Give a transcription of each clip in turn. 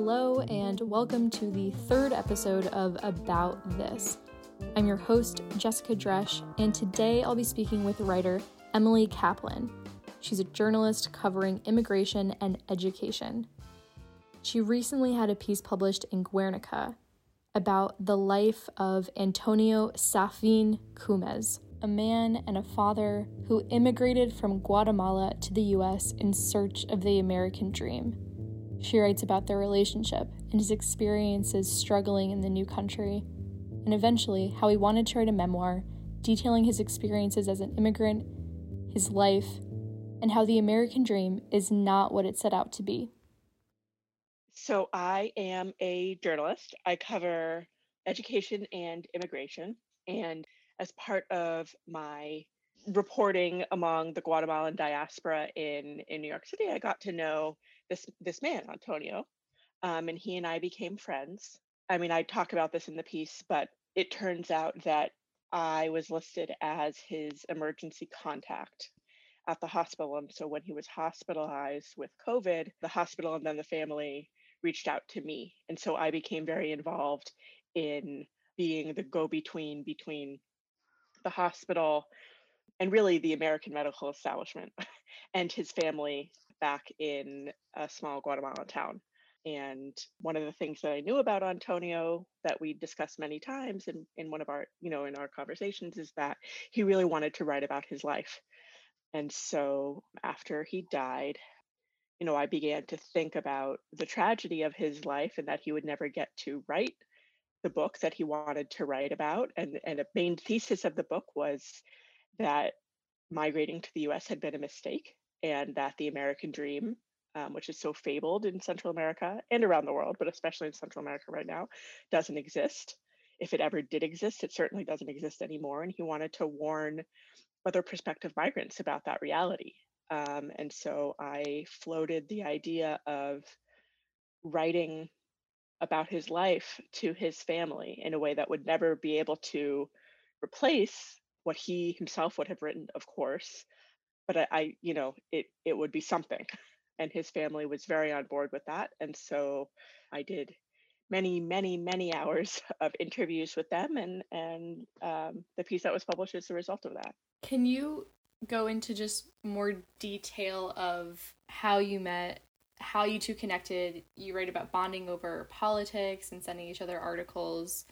Hello, and welcome to the third episode of About This. I'm your host, Jessica Dresch, and today I'll be speaking with writer Emily Kaplan. She's a journalist covering immigration and education. She recently had a piece published in Guernica about the life of Antonio Safin Kumez, a man and a father who immigrated from Guatemala to the US in search of the American dream. She writes about their relationship and his experiences struggling in the new country, and eventually how he wanted to write a memoir detailing his experiences as an immigrant, his life, and how the American dream is not what it set out to be. So, I am a journalist. I cover education and immigration. And as part of my reporting among the Guatemalan diaspora in, in New York City, I got to know this this man, Antonio, um, and he and I became friends. I mean, I talk about this in the piece, but it turns out that I was listed as his emergency contact at the hospital. And so when he was hospitalized with COVID, the hospital and then the family reached out to me. And so I became very involved in being the go between between the hospital and really the American medical establishment and his family back in a small Guatemalan town. And one of the things that I knew about Antonio that we discussed many times in, in one of our, you know, in our conversations is that he really wanted to write about his life. And so after he died, you know, I began to think about the tragedy of his life and that he would never get to write the book that he wanted to write about. And, and a main thesis of the book was that migrating to the US had been a mistake and that the American dream, um, which is so fabled in Central America and around the world, but especially in Central America right now, doesn't exist. If it ever did exist, it certainly doesn't exist anymore. And he wanted to warn other prospective migrants about that reality. Um, and so I floated the idea of writing about his life to his family in a way that would never be able to replace what he himself would have written, of course, but I, I, you know, it it would be something. And his family was very on board with that. And so I did many, many, many hours of interviews with them, and and um, the piece that was published is the result of that. Can you go into just more detail of how you met, how you two connected? You write about bonding over politics and sending each other articles,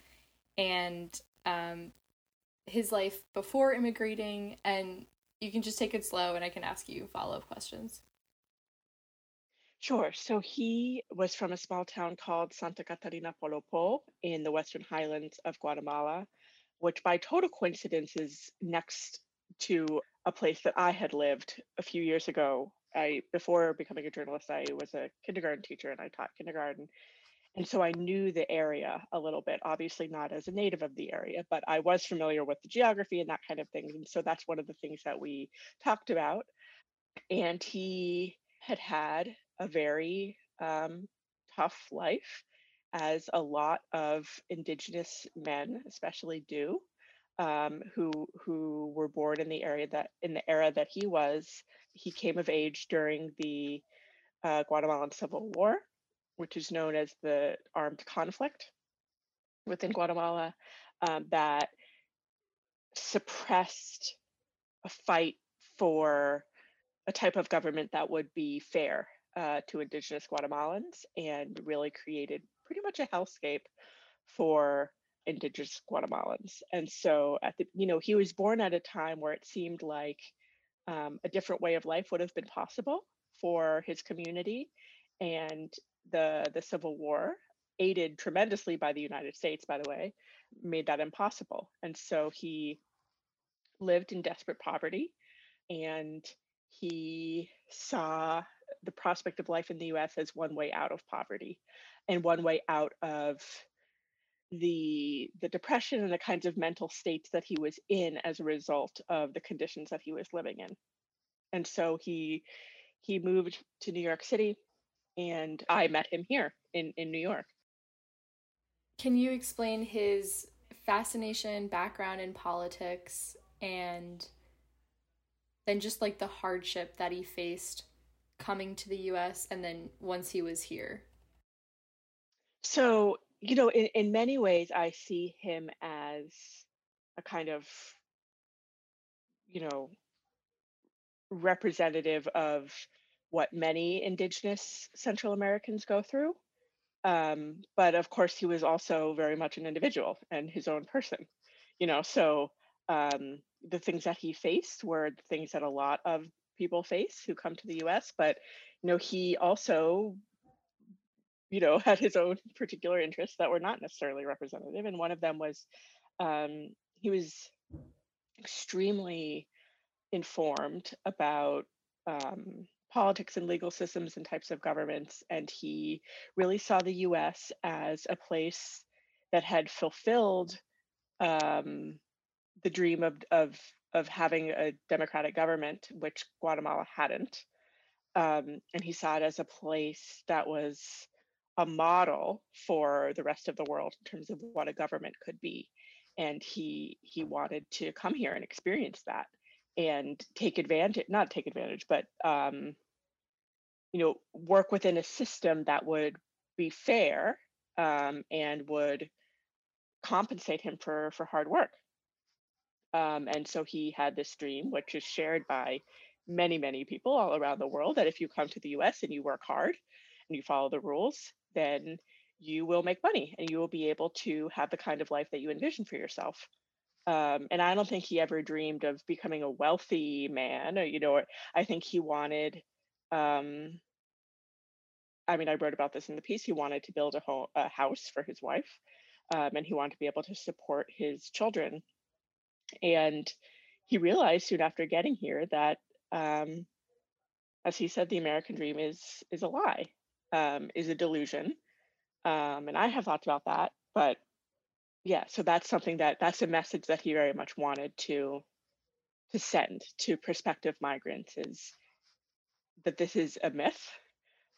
and um, his life before immigrating and you can just take it slow and I can ask you follow up questions. Sure. So he was from a small town called Santa Catarina Palopo in the Western Highlands of Guatemala, which by total coincidence is next to a place that I had lived a few years ago. I before becoming a journalist, I was a kindergarten teacher and I taught kindergarten and so I knew the area a little bit, obviously not as a native of the area, but I was familiar with the geography and that kind of thing. And so that's one of the things that we talked about. And he had had a very um, tough life, as a lot of Indigenous men, especially do, um, who who were born in the area that in the era that he was. He came of age during the uh, Guatemalan Civil War which is known as the armed conflict within Guatemala, um, that suppressed a fight for a type of government that would be fair uh, to indigenous Guatemalans and really created pretty much a hellscape for indigenous Guatemalans. And so at the you know he was born at a time where it seemed like um, a different way of life would have been possible for his community and the the Civil War, aided tremendously by the United States, by the way, made that impossible. And so he lived in desperate poverty and he saw the prospect of life in the US as one way out of poverty and one way out of the the depression and the kinds of mental states that he was in as a result of the conditions that he was living in. And so he he moved to New York City and I met him here in, in New York. Can you explain his fascination, background in politics, and then just like the hardship that he faced coming to the US and then once he was here? So, you know, in, in many ways, I see him as a kind of, you know, representative of what many indigenous Central Americans go through. Um, but of course, he was also very much an individual and his own person, you know. So um, the things that he faced were the things that a lot of people face who come to the U.S. But you know, he also, you know, had his own particular interests that were not necessarily representative, and one of them was um, he was extremely informed about um, politics and legal systems and types of governments. And he really saw the US as a place that had fulfilled um, the dream of, of, of having a democratic government, which Guatemala hadn't. Um, and he saw it as a place that was a model for the rest of the world in terms of what a government could be. And he he wanted to come here and experience that and take advantage, not take advantage, but um, you know, work within a system that would be fair um, and would compensate him for for hard work. Um, and so he had this dream, which is shared by many, many people all around the world, that if you come to the US and you work hard and you follow the rules, then you will make money and you will be able to have the kind of life that you envision for yourself. Um, and I don't think he ever dreamed of becoming a wealthy man. Or, you know, I think he wanted um, I mean, I wrote about this in the piece. He wanted to build a, home, a house for his wife, um, and he wanted to be able to support his children. And he realized soon after getting here that, um, as he said, the American dream is is a lie, um, is a delusion. Um, and I have thoughts about that, but yeah, so that's something that that's a message that he very much wanted to to send to prospective migrants is that this is a myth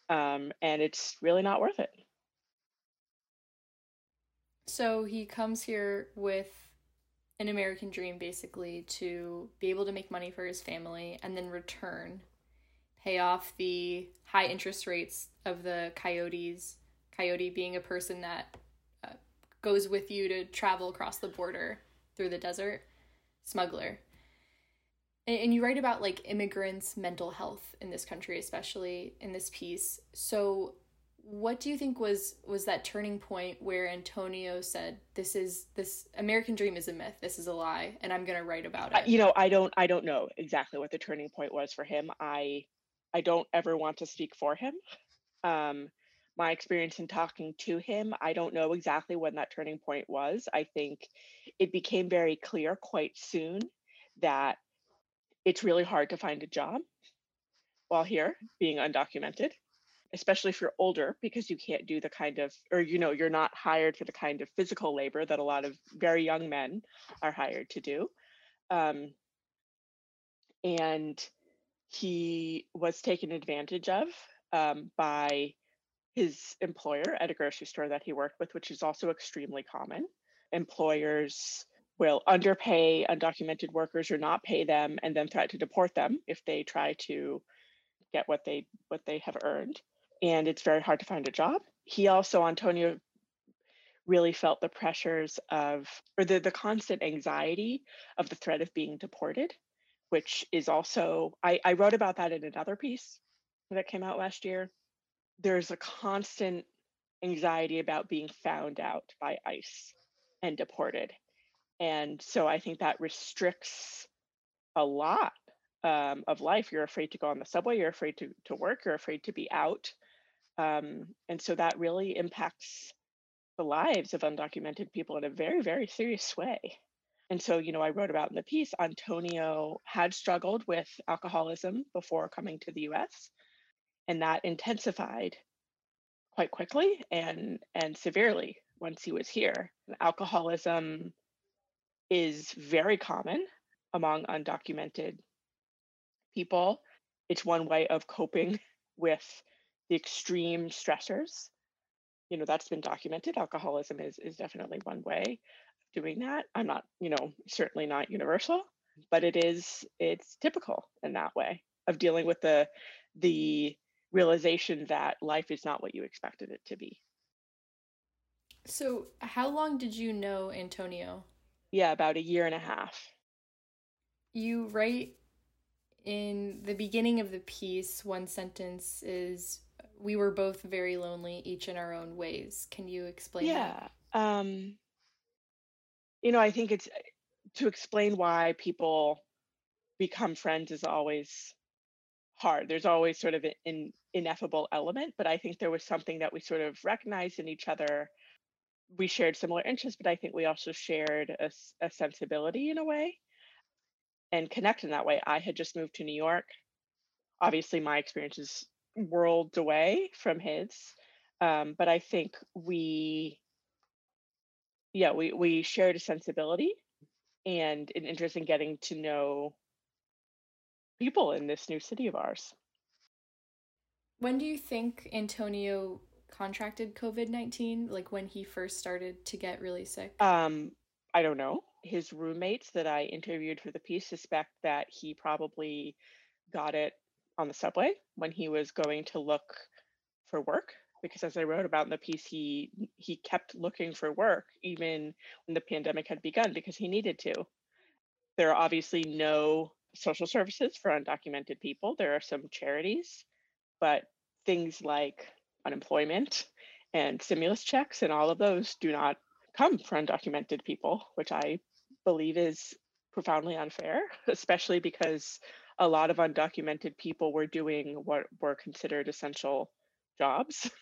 um, and it's really not worth it. So he comes here with an American dream basically to be able to make money for his family and then return, pay off the high interest rates of the coyotes, coyote being a person that goes with you to travel across the border through the desert, smuggler. And, you write about like immigrants mental health in this country especially in this piece. So what do you think was was that turning point where antonio said this is this american dream is a myth. This is a lie and i'm going to write about it you know i don't i don't know exactly what the turning point was for him. I i don't ever want to speak for him. Um my experience in talking to him i don't know exactly when that turning point was i think it became very clear quite soon that it's really hard to find a job while here being undocumented especially if you're older because you can't do the kind of or you know you're not hired for the kind of physical labor that a lot of very young men are hired to do um, and he was taken advantage of um, by his employer at a grocery store that he worked with which is also extremely common. Employers will underpay undocumented workers or not pay them and then threaten to deport them if they try to get what they what they have earned. And it's very hard to find a job. He also antonio really felt the pressures of or the, the constant anxiety of the threat of being deported which is also I, I wrote about that in another piece that came out last year there's a constant anxiety about being found out by ICE and deported and so I think that restricts a lot um, of life. You're afraid to go on the subway, you're afraid to, to work, you're afraid to be out. Um, and so that really impacts the lives of undocumented people in a very, very serious way. And so, you know, I wrote about in the piece, Antonio had struggled with alcoholism before coming to the US, and that intensified quite quickly and and severely once he was here. Alcoholism is very common among undocumented people. It's one way of coping with the extreme stressors. You know, that's been documented. Alcoholism is, is definitely one way of doing that. I'm not, you know, certainly not universal, but it is, it's typical in that way of dealing with the the realization that life is not what you expected it to be. So, how long did you know Antonio? Yeah, about a year and a half. You write in the beginning of the piece, one sentence is we were both very lonely, each in our own ways. Can you explain yeah. that? Um, you know, I think it's to explain why people become friends is always hard. There's always sort of an ineffable element, but I think there was something that we sort of recognized in each other. We shared similar interests, but I think we also shared a, a sensibility in a way and connect in that way. I had just moved to New York. Obviously, my experience is worlds away from his, um, but I think we, yeah, we we shared a sensibility and an interest in getting to know people in this new city of ours. When do you think Antonio contracted COVID 19? Like when he first started to get really sick? Um, I don't know his roommates that I interviewed for the piece suspect that he probably got it on the subway when he was going to look for work because as I wrote about in the piece he he kept looking for work even when the pandemic had begun because he needed to. There are obviously no social services for undocumented people. There are some charities, but things like unemployment and stimulus checks and all of those do not come for undocumented people, which I believe is profoundly unfair, especially because a lot of undocumented people were doing what were considered essential jobs.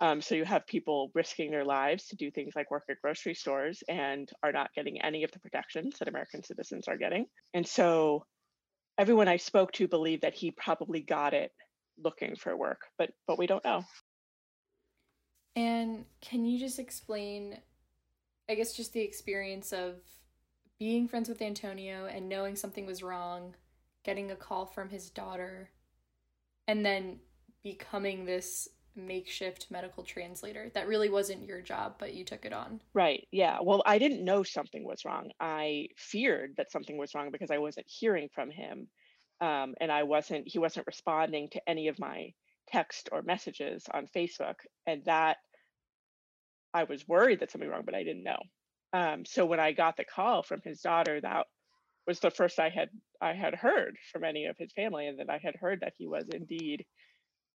Um, so you have people risking their lives to do things like work at grocery stores and are not getting any of the protections that American citizens are getting. And so everyone I spoke to believed that he probably got it looking for work, but but we don't know. And can you just explain I guess just the experience of being friends with Antonio and knowing something was wrong, getting a call from his daughter, and then becoming this makeshift medical translator. That really wasn't your job, but you took it on. Right. Yeah. Well, I didn't know something was wrong. I feared that something was wrong because I wasn't hearing from him. Um, and I wasn't, he wasn't responding to any of my text or messages on Facebook. And that I was worried that something was wrong, but I didn't know. Um, so when I got the call from his daughter, that was the first I had I had heard from any of his family, and then I had heard that he was indeed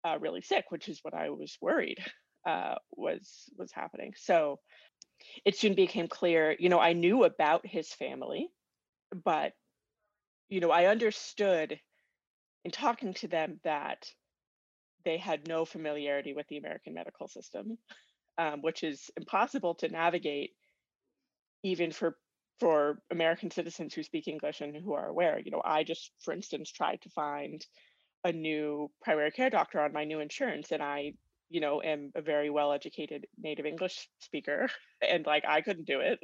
uh, really sick, which is what I was worried uh, was was happening. So it soon became clear. You know, I knew about his family, but you know, I understood in talking to them that they had no familiarity with the American medical system, um, which is impossible to navigate even for for American citizens who speak English and who are aware. You know, I just, for instance, tried to find a new primary care doctor on my new insurance, and I, you know, am a very well educated native English speaker, and like I couldn't do it.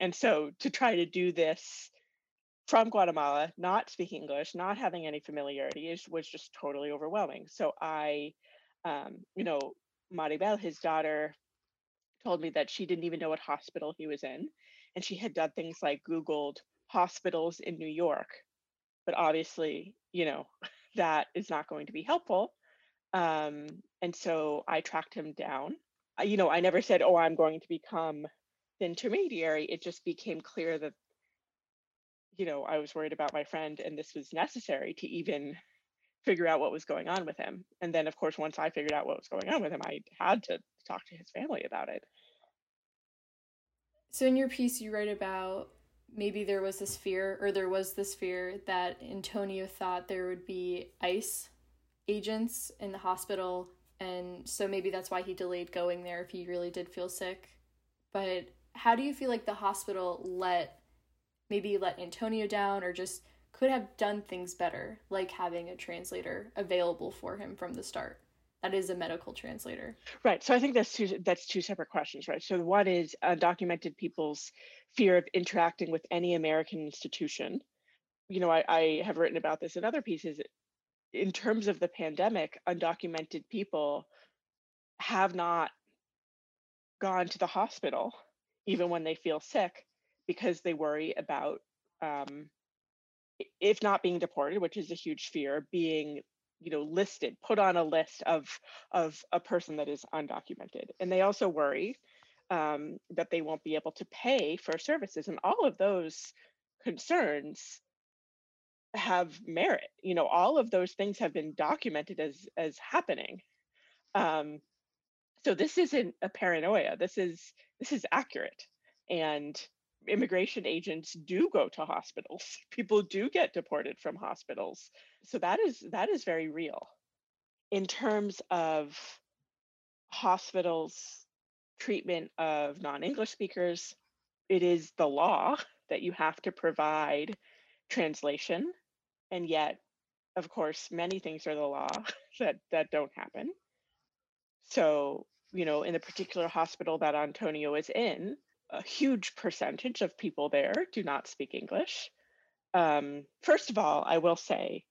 And so to try to do this from Guatemala, not speaking English, not having any familiarity, is, was just totally overwhelming. So I, um, you know, Maribel, his daughter, told me that she didn't even know what hospital he was in. And she had done things like Googled hospitals in New York. But obviously, you know, that is not going to be helpful. Um, and so I tracked him down. You know, I never said, oh, I'm going to become the intermediary. It just became clear that, you know, I was worried about my friend and this was necessary to even figure out what was going on with him. And then, of course, once I figured out what was going on with him, I had to talk to his family about it. So, in your piece, you write about maybe there was this fear, or there was this fear that Antonio thought there would be ICE agents in the hospital. And so maybe that's why he delayed going there if he really did feel sick. But how do you feel like the hospital let maybe let Antonio down or just could have done things better, like having a translator available for him from the start. That is a medical translator. Right. So I think that's two that's two separate questions, right? So one is undocumented people's fear of interacting with any American institution. You know, I, I have written about this in other pieces. In terms of the pandemic, undocumented people have not gone to the hospital even when they feel sick because they worry about um, if not being deported, which is a huge fear, being you know listed, put on a list of of a person that is undocumented, and they also worry um, that they won't be able to pay for services. And all of those concerns have merit. You know, all of those things have been documented as as happening. Um, so this isn't a paranoia. This is this is accurate. And immigration agents do go to hospitals. People do get deported from hospitals. So that is that is very real. In terms of hospitals treatment of non-English speakers, it is the law that you have to provide translation and yet of course many things are the law that that don't happen so you know in the particular hospital that antonio is in a huge percentage of people there do not speak english um, first of all i will say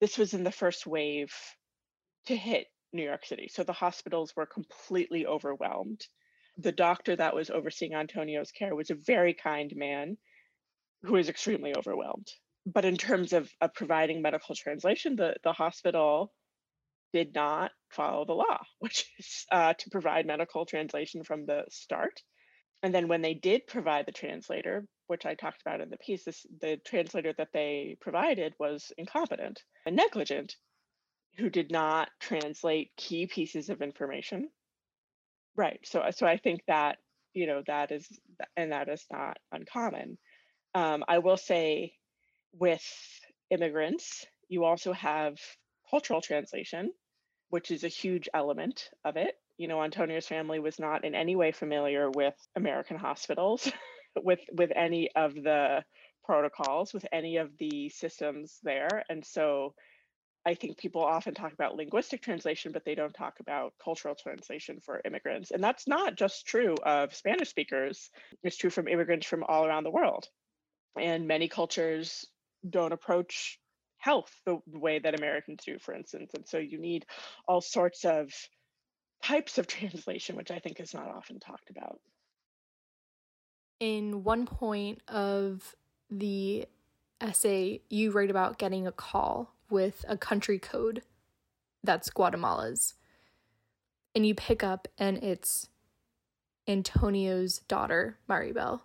this was in the first wave to hit new york city so the hospitals were completely overwhelmed the doctor that was overseeing antonio's care was a very kind man who was extremely overwhelmed but in terms of, of providing medical translation, the, the hospital did not follow the law, which is uh, to provide medical translation from the start. And then when they did provide the translator, which I talked about in the piece, this, the translator that they provided was incompetent and negligent, who did not translate key pieces of information. Right. So, so I think that you know that is, and that is not uncommon. Um, I will say with immigrants, you also have cultural translation, which is a huge element of it. You know, Antonio's family was not in any way familiar with American hospitals, with with any of the protocols, with any of the systems there. And so I think people often talk about linguistic translation, but they don't talk about cultural translation for immigrants. And that's not just true of Spanish speakers, it's true from immigrants from all around the world. And many cultures don't approach health the way that Americans do, for instance. And so you need all sorts of types of translation, which I think is not often talked about. In one point of the essay, you write about getting a call with a country code that's Guatemala's. And you pick up, and it's Antonio's daughter, Maribel.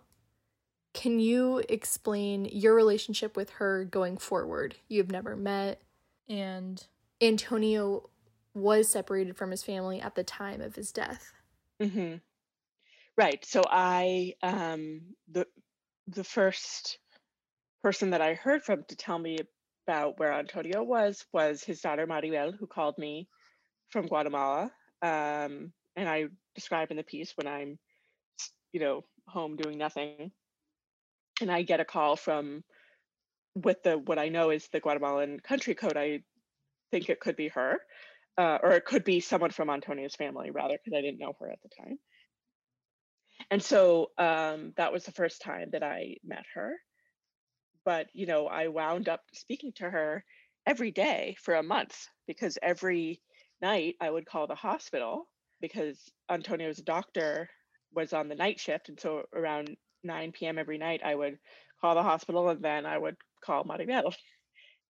Can you explain your relationship with her going forward? You've never met, and Antonio was separated from his family at the time of his death. Mm-hmm. Right. So I, um, the the first person that I heard from to tell me about where Antonio was was his daughter Maribel, who called me from Guatemala. Um, and I describe in the piece when I'm, you know, home doing nothing and I get a call from with the what I know is the Guatemalan country code. I think it could be her, uh, or it could be someone from Antonio's family rather, because I didn't know her at the time. And so um, that was the first time that I met her. But you know, I wound up speaking to her every day for a month because every night I would call the hospital because Antonio's doctor was on the night shift, and so around 9 p.m. every night, I would call the hospital and then I would call Maribel.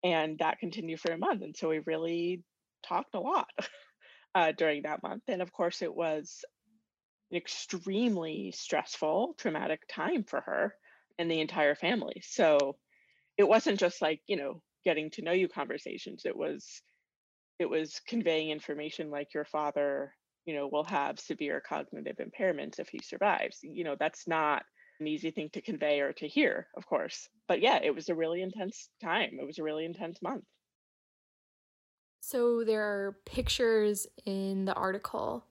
And that continued for a month. And so we really talked a lot uh, during that month. And of course, it was an extremely stressful, traumatic time for her and the entire family. So it wasn't just like, you know, getting to know you conversations. It was it was conveying information like your father you know will have severe cognitive impairments if he survives you know that's not an easy thing to convey or to hear, of course. But yeah, it was a really intense time. It was a really intense month. So there are pictures in the article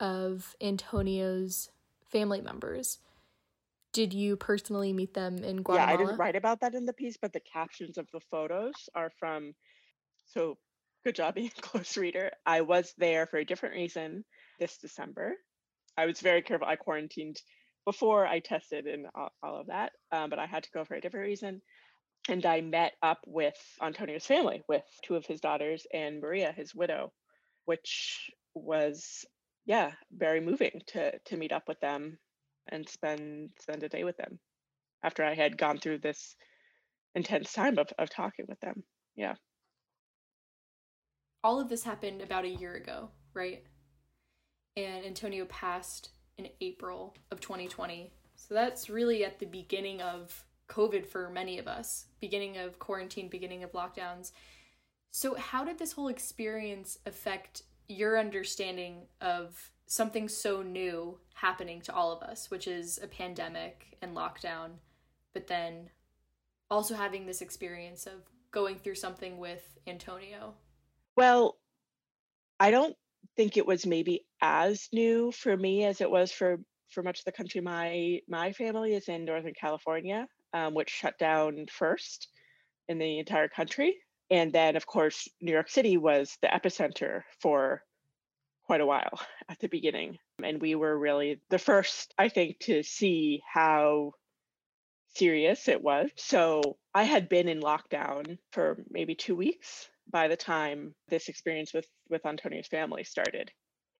of Antonio's family members. Did you personally meet them in Guatemala? Yeah, I didn't write about that in the piece, but the captions of the photos are from. So good job being a close reader. I was there for a different reason this December. I was very careful. I quarantined before I tested and all, all of that, um, but I had to go for a different reason. And I met up with Antonio's family, with two of his daughters and Maria, his widow, which was yeah very moving to to meet up with them and spend spend a day with them after I had gone through this intense time of, of talking with them. Yeah. All of this happened about a year ago, right? And Antonio passed in April of 2020. So that's really at the beginning of COVID for many of us, beginning of quarantine, beginning of lockdowns. So, how did this whole experience affect your understanding of something so new happening to all of us, which is a pandemic and lockdown, but then also having this experience of going through something with Antonio? Well, I don't think it was maybe as new for me as it was for for much of the country. My my family is in Northern California, um, which shut down first in the entire country, and then of course New York City was the epicenter for quite a while at the beginning, and we were really the first, I think, to see how serious it was. So I had been in lockdown for maybe two weeks by the time this experience with with Antonio's family started.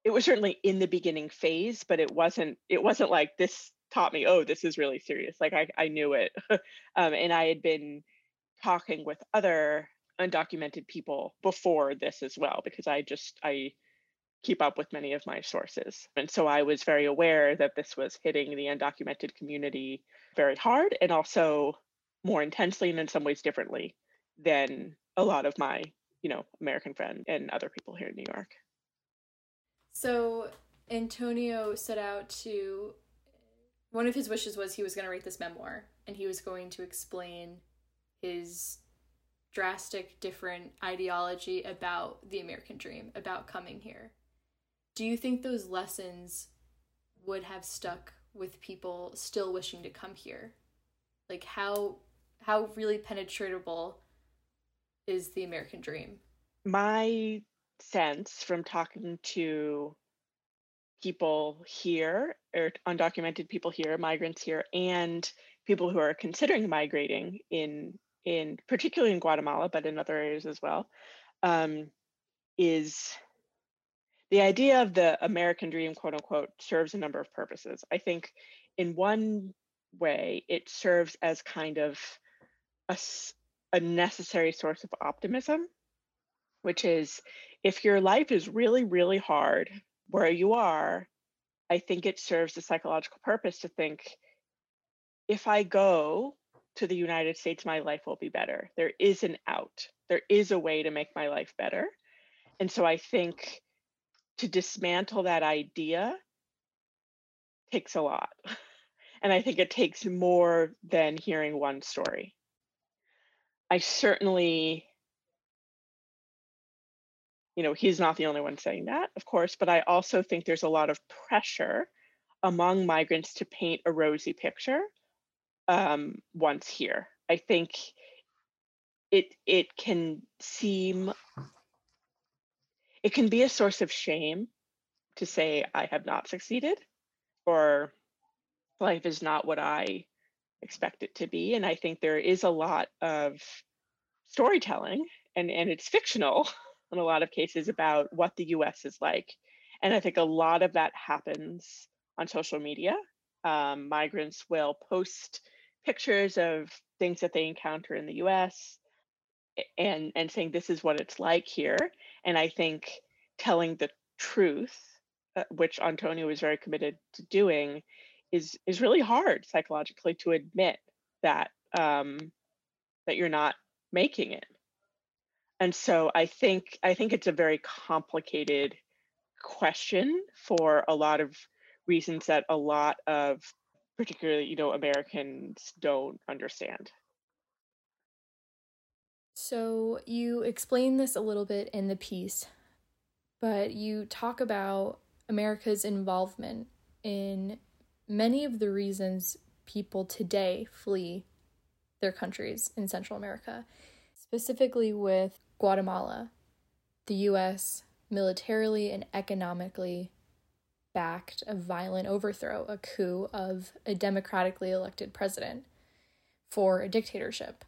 It was certainly in the beginning phase, but it wasn't it wasn't like this taught me, oh, this is really serious. Like I, I knew it. um, and I had been talking with other undocumented people before this as well, because I just I keep up with many of my sources. And so I was very aware that this was hitting the undocumented community very hard and also more intensely and in some ways differently than a lot of my, you know, American friends and other people here in New York. So Antonio set out to one of his wishes was he was going to write this memoir and he was going to explain his drastic different ideology about the American dream, about coming here. Do you think those lessons would have stuck with people still wishing to come here? Like how how really penetratable is the American dream? My sense from talking to people here or undocumented people here migrants here and people who are considering migrating in in particularly in guatemala but in other areas as well um, is the idea of the american dream quote unquote serves a number of purposes. I think in one way it serves as kind of a, a necessary source of optimism which is if your life is really really hard where you are, I think it serves a psychological purpose to think if I go to the United States, my life will be better. There is an out, there is a way to make my life better. And so I think to dismantle that idea takes a lot. And I think it takes more than hearing one story. I certainly you know, he's not the only one saying that, of course, but I also think there's a lot of pressure among migrants to paint a rosy picture um, once here. I think it it can seem it can be a source of shame to say I have not succeeded or life is not what I expect it to be. And I think there is a lot of storytelling and, and it's fictional in a lot of cases about what the US is like. And I think a lot of that happens on social media. Um, migrants will post pictures of things that they encounter in the US and, and saying this is what it's like here. And I think telling the truth, uh, which Antonio is very committed to doing, is is really hard psychologically to admit that um, that you're not making it and so i think i think it's a very complicated question for a lot of reasons that a lot of particularly you know americans don't understand. So you explain this a little bit in the piece but you talk about america's involvement in many of the reasons people today flee their countries in central america specifically with Guatemala, the US militarily and economically backed a violent overthrow, a coup of a democratically elected president for a dictatorship.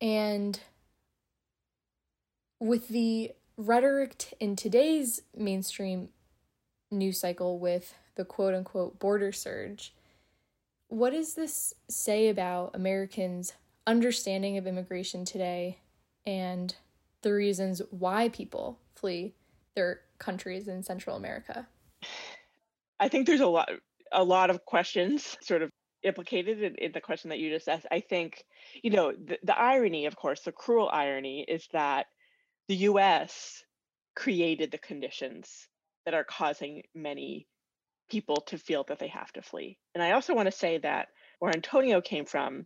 And with the rhetoric t- in today's mainstream news cycle with the quote unquote border surge, what does this say about Americans' understanding of immigration today and the reasons why people flee their countries in Central America? I think there's a lot a lot of questions sort of implicated in, in the question that you just asked. I think, you know, the, the irony, of course, the cruel irony is that the US created the conditions that are causing many people to feel that they have to flee. And I also want to say that where Antonio came from,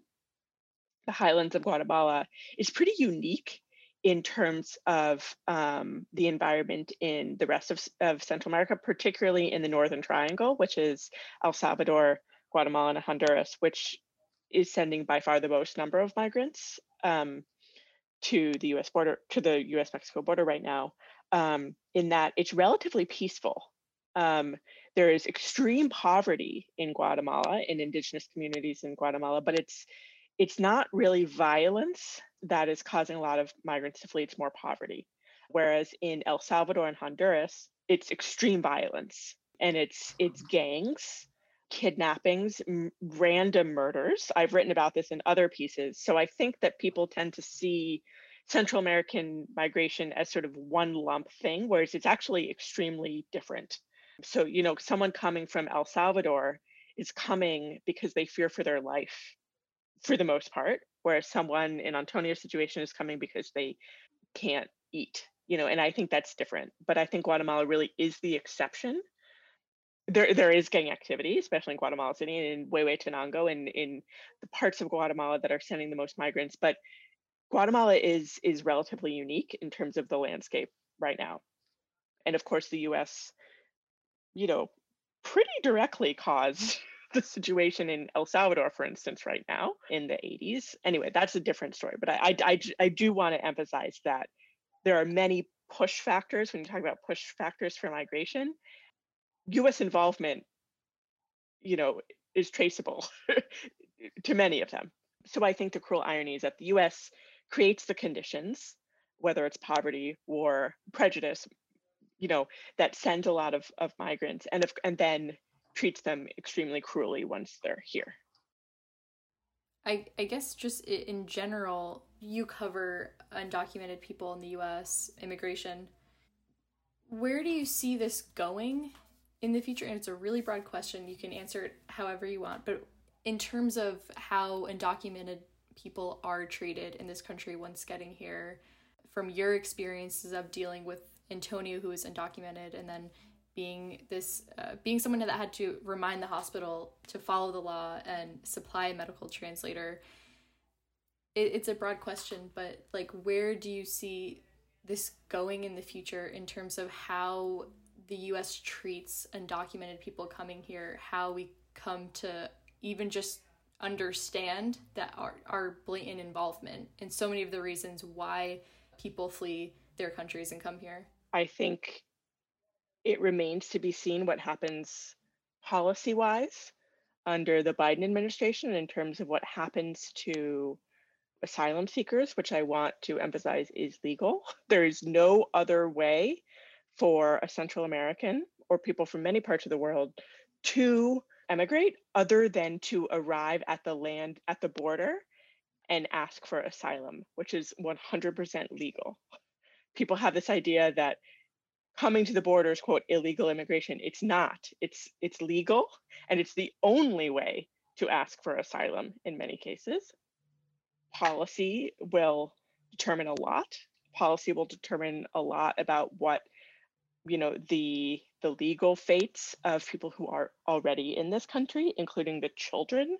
the highlands of Guatemala, is pretty unique in terms of um, the environment in the rest of, of Central America, particularly in the Northern Triangle, which is El Salvador, Guatemala, and Honduras, which is sending by far the most number of migrants um, to the U.S. border, to the U.S.-Mexico border right now. Um, in that it's relatively peaceful. Um, there is extreme poverty in Guatemala, in indigenous communities in Guatemala, but it's it's not really violence that is causing a lot of migrants to flee, it's more poverty. Whereas in El Salvador and Honduras, it's extreme violence and it's it's oh. gangs, kidnappings, m- random murders. I've written about this in other pieces. So I think that people tend to see Central American migration as sort of one lump thing, whereas it's actually extremely different. So, you know, someone coming from El Salvador is coming because they fear for their life for the most part, whereas someone in Antonio's situation is coming because they can't eat, you know, and I think that's different. But I think Guatemala really is the exception. There, there is gang activity, especially in Guatemala City and in Huehuetenango and in the parts of Guatemala that are sending the most migrants. But Guatemala is is relatively unique in terms of the landscape right now. And of course, the US, you know, pretty directly caused the situation in El Salvador, for instance, right now in the 80s. Anyway, that's a different story. But I, I, I, do want to emphasize that there are many push factors when you talk about push factors for migration. US involvement, you know, is traceable to many of them. So I think the cruel irony is that the US creates the conditions, whether it's poverty, war, prejudice, you know, that sends a lot of, of migrants and if, and then treats them extremely cruelly once they're here. I, I guess just in general, you cover undocumented people in the US, immigration. Where do you see this going in the future? And it's a really broad question. You can answer it however you want. But in terms of how undocumented people are treated in this country once getting here, from your experiences of dealing with Antonio, who is undocumented, and then being this uh, being someone that had to remind the hospital to follow the law and supply a medical translator it, it's a broad question but like where do you see this going in the future in terms of how the us treats undocumented people coming here how we come to even just understand that our, our blatant involvement in so many of the reasons why people flee their countries and come here? I think it remains to be seen what happens policy wise under the Biden administration in terms of what happens to asylum seekers, which I want to emphasize is legal. There is no other way for a Central American or people from many parts of the world to emigrate other than to arrive at the land at the border and ask for asylum, which is 100% legal. People have this idea that coming to the border is quote illegal immigration. It's not. It's it's legal and it's the only way to ask for asylum in many cases. Policy will determine a lot. Policy will determine a lot about what you know the the legal fates of people who are already in this country including the children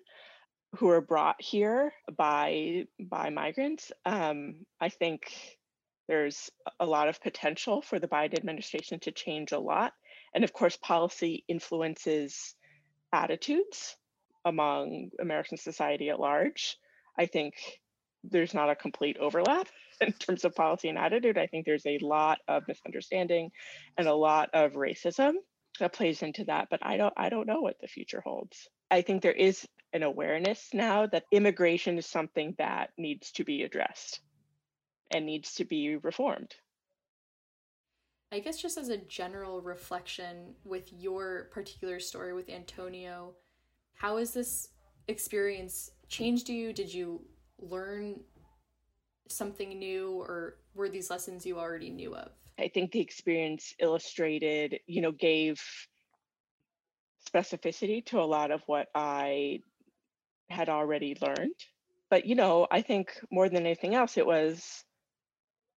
who are brought here by by migrants. Um, i think there's a lot of potential for the Biden administration to change a lot. And of course, policy influences attitudes among American society at large. I think there's not a complete overlap in terms of policy and attitude. I think there's a lot of misunderstanding and a lot of racism that plays into that, but I don't I don't know what the future holds. I think there is an awareness now that immigration is something that needs to be addressed and needs to be reformed. I guess just as a general reflection with your particular story with Antonio, how has this experience changed you? Did you learn something new or were these lessons you already knew of? I think the experience illustrated, you know, gave specificity to a lot of what I had already learned. But, you know, I think more than anything else, it was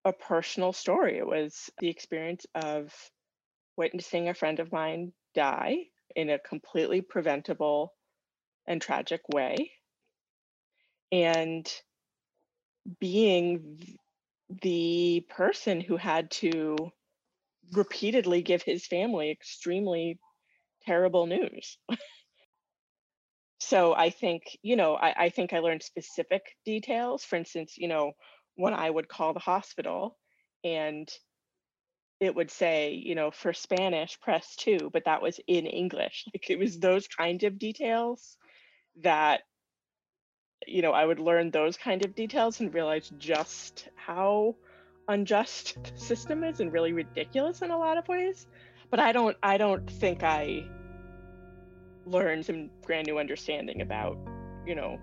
a personal story. It was the experience of witnessing a friend of mine die in a completely preventable and tragic way. And being the person who had to repeatedly give his family extremely terrible news. so I think, you know, I, I think I learned specific details. For instance, you know, when I would call the hospital and it would say, you know, for Spanish, press two, but that was in English. Like it was those kind of details that, you know, I would learn those kind of details and realize just how unjust the system is and really ridiculous in a lot of ways. But I don't, I don't think I learned some brand new understanding about, you know,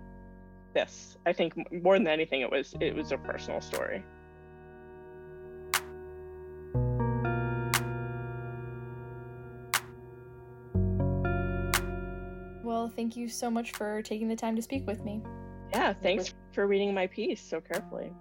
this. I think more than anything, it was, it was a personal story. Well, thank you so much for taking the time to speak with me. Yeah, thanks for reading my piece so carefully.